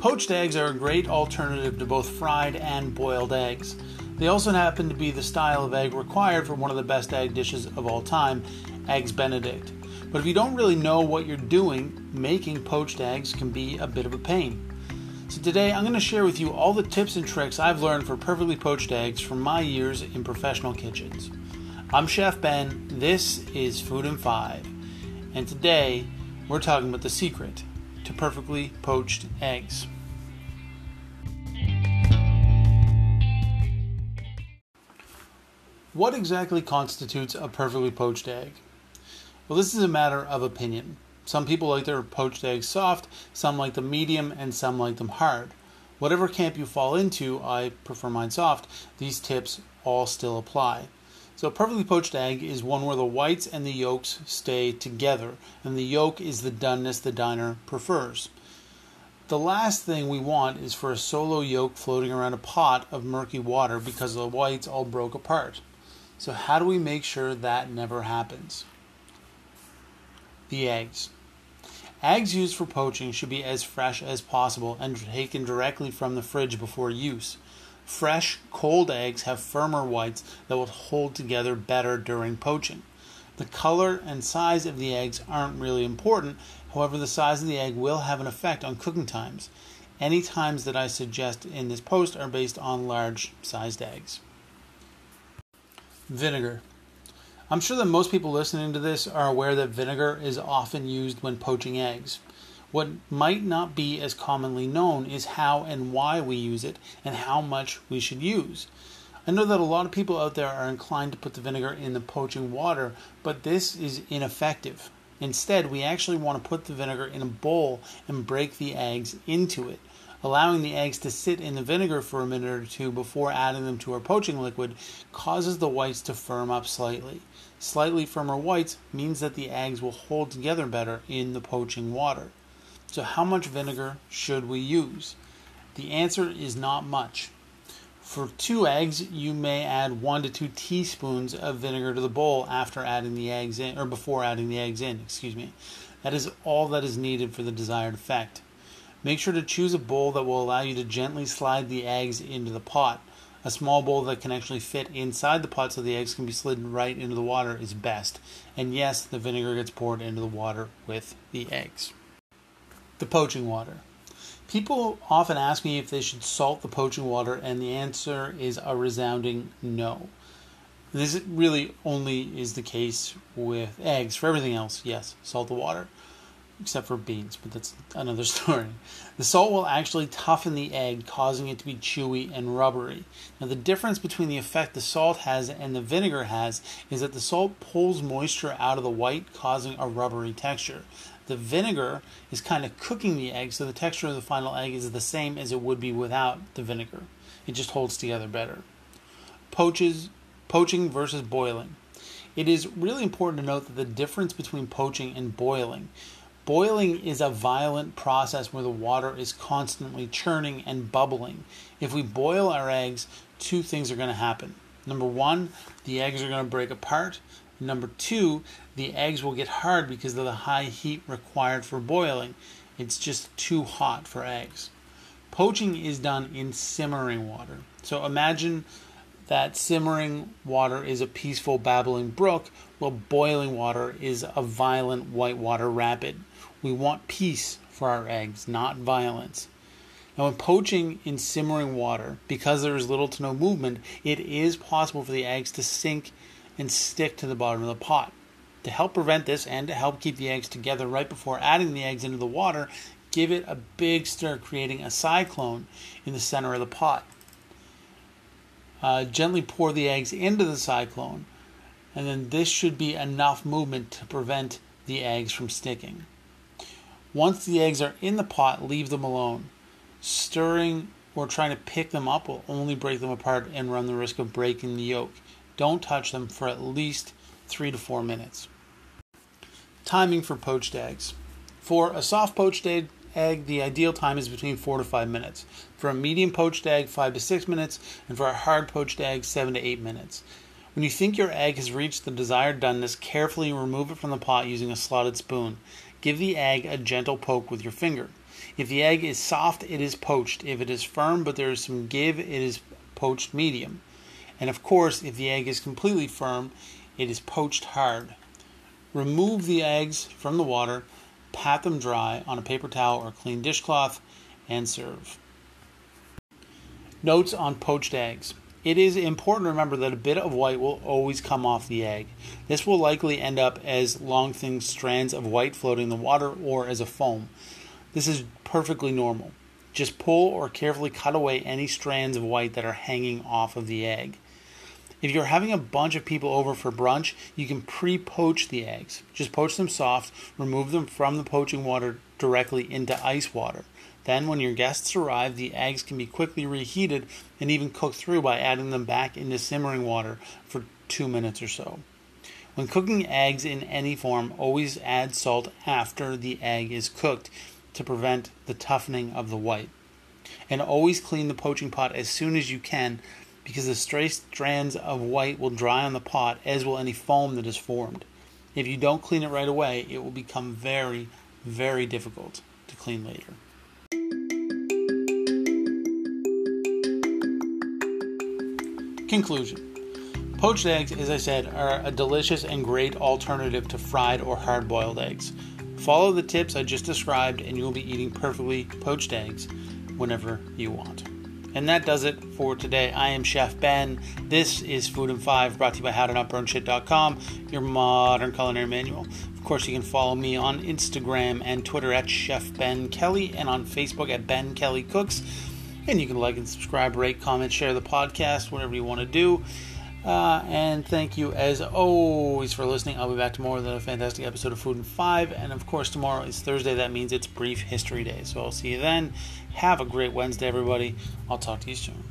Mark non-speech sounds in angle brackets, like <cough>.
Poached eggs are a great alternative to both fried and boiled eggs. They also happen to be the style of egg required for one of the best egg dishes of all time, Eggs Benedict. But if you don't really know what you're doing, making poached eggs can be a bit of a pain. So today I'm going to share with you all the tips and tricks I've learned for perfectly poached eggs from my years in professional kitchens. I'm Chef Ben, this is Food in 5, and today we're talking about the secret to perfectly poached eggs. What exactly constitutes a perfectly poached egg? Well, this is a matter of opinion. Some people like their poached eggs soft, some like them medium, and some like them hard. Whatever camp you fall into, I prefer mine soft, these tips all still apply. So, a perfectly poached egg is one where the whites and the yolks stay together, and the yolk is the doneness the diner prefers. The last thing we want is for a solo yolk floating around a pot of murky water because the whites all broke apart. So, how do we make sure that never happens? The eggs. Eggs used for poaching should be as fresh as possible and taken directly from the fridge before use. Fresh, cold eggs have firmer whites that will hold together better during poaching. The color and size of the eggs aren't really important, however, the size of the egg will have an effect on cooking times. Any times that I suggest in this post are based on large sized eggs. Vinegar. I'm sure that most people listening to this are aware that vinegar is often used when poaching eggs. What might not be as commonly known is how and why we use it and how much we should use. I know that a lot of people out there are inclined to put the vinegar in the poaching water, but this is ineffective. Instead, we actually want to put the vinegar in a bowl and break the eggs into it. Allowing the eggs to sit in the vinegar for a minute or two before adding them to our poaching liquid causes the whites to firm up slightly. Slightly firmer whites means that the eggs will hold together better in the poaching water. So, how much vinegar should we use? The answer is not much. For two eggs, you may add one to two teaspoons of vinegar to the bowl after adding the eggs in, or before adding the eggs in, excuse me. That is all that is needed for the desired effect. Make sure to choose a bowl that will allow you to gently slide the eggs into the pot. A small bowl that can actually fit inside the pot so the eggs can be slid right into the water is best. And yes, the vinegar gets poured into the water with the eggs. The poaching water. People often ask me if they should salt the poaching water, and the answer is a resounding no. This really only is the case with eggs. For everything else, yes, salt the water except for beans, but that's another <laughs> story. The salt will actually toughen the egg, causing it to be chewy and rubbery. Now, the difference between the effect the salt has and the vinegar has is that the salt pulls moisture out of the white, causing a rubbery texture. The vinegar is kind of cooking the egg, so the texture of the final egg is the same as it would be without the vinegar. It just holds together better. Poaches, poaching versus boiling. It is really important to note that the difference between poaching and boiling Boiling is a violent process where the water is constantly churning and bubbling. If we boil our eggs, two things are going to happen. Number one, the eggs are going to break apart. Number two, the eggs will get hard because of the high heat required for boiling. It's just too hot for eggs. Poaching is done in simmering water. So imagine that simmering water is a peaceful babbling brook, while boiling water is a violent whitewater rapid. We want peace for our eggs, not violence. Now, when poaching in simmering water, because there is little to no movement, it is possible for the eggs to sink and stick to the bottom of the pot. To help prevent this and to help keep the eggs together right before adding the eggs into the water, give it a big stir, creating a cyclone in the center of the pot. Uh, gently pour the eggs into the cyclone, and then this should be enough movement to prevent the eggs from sticking. Once the eggs are in the pot, leave them alone. Stirring or trying to pick them up will only break them apart and run the risk of breaking the yolk. Don't touch them for at least three to four minutes. Timing for poached eggs. For a soft poached egg, egg, the ideal time is between four to five minutes. For a medium poached egg, five to six minutes, and for a hard poached egg, seven to eight minutes. When you think your egg has reached the desired doneness, carefully remove it from the pot using a slotted spoon. Give the egg a gentle poke with your finger. If the egg is soft, it is poached. If it is firm but there is some give, it is poached medium. And of course, if the egg is completely firm, it is poached hard. Remove the eggs from the water, pat them dry on a paper towel or clean dishcloth, and serve. Notes on poached eggs. It is important to remember that a bit of white will always come off the egg. This will likely end up as long thin strands of white floating in the water or as a foam. This is perfectly normal. Just pull or carefully cut away any strands of white that are hanging off of the egg. If you're having a bunch of people over for brunch, you can pre poach the eggs. Just poach them soft, remove them from the poaching water directly into ice water. Then, when your guests arrive, the eggs can be quickly reheated and even cooked through by adding them back into simmering water for two minutes or so. When cooking eggs in any form, always add salt after the egg is cooked to prevent the toughening of the white. And always clean the poaching pot as soon as you can because the stray strands of white will dry on the pot, as will any foam that is formed. If you don't clean it right away, it will become very, very difficult to clean later. Conclusion Poached eggs, as I said, are a delicious and great alternative to fried or hard boiled eggs. Follow the tips I just described, and you'll be eating perfectly poached eggs whenever you want. And that does it for today. I am Chef Ben. This is Food in Five, brought to you by HowToNotBurnShit.com, your modern culinary manual. Of course, you can follow me on Instagram and Twitter at Chef Ben Kelly, and on Facebook at Ben Kelly Cooks. And you can like and subscribe, rate, comment, share the podcast, whatever you want to do. Uh, and thank you as always for listening. I'll be back tomorrow with a fantastic episode of Food in Five. And of course, tomorrow is Thursday. That means it's Brief History Day. So I'll see you then. Have a great Wednesday, everybody. I'll talk to you soon.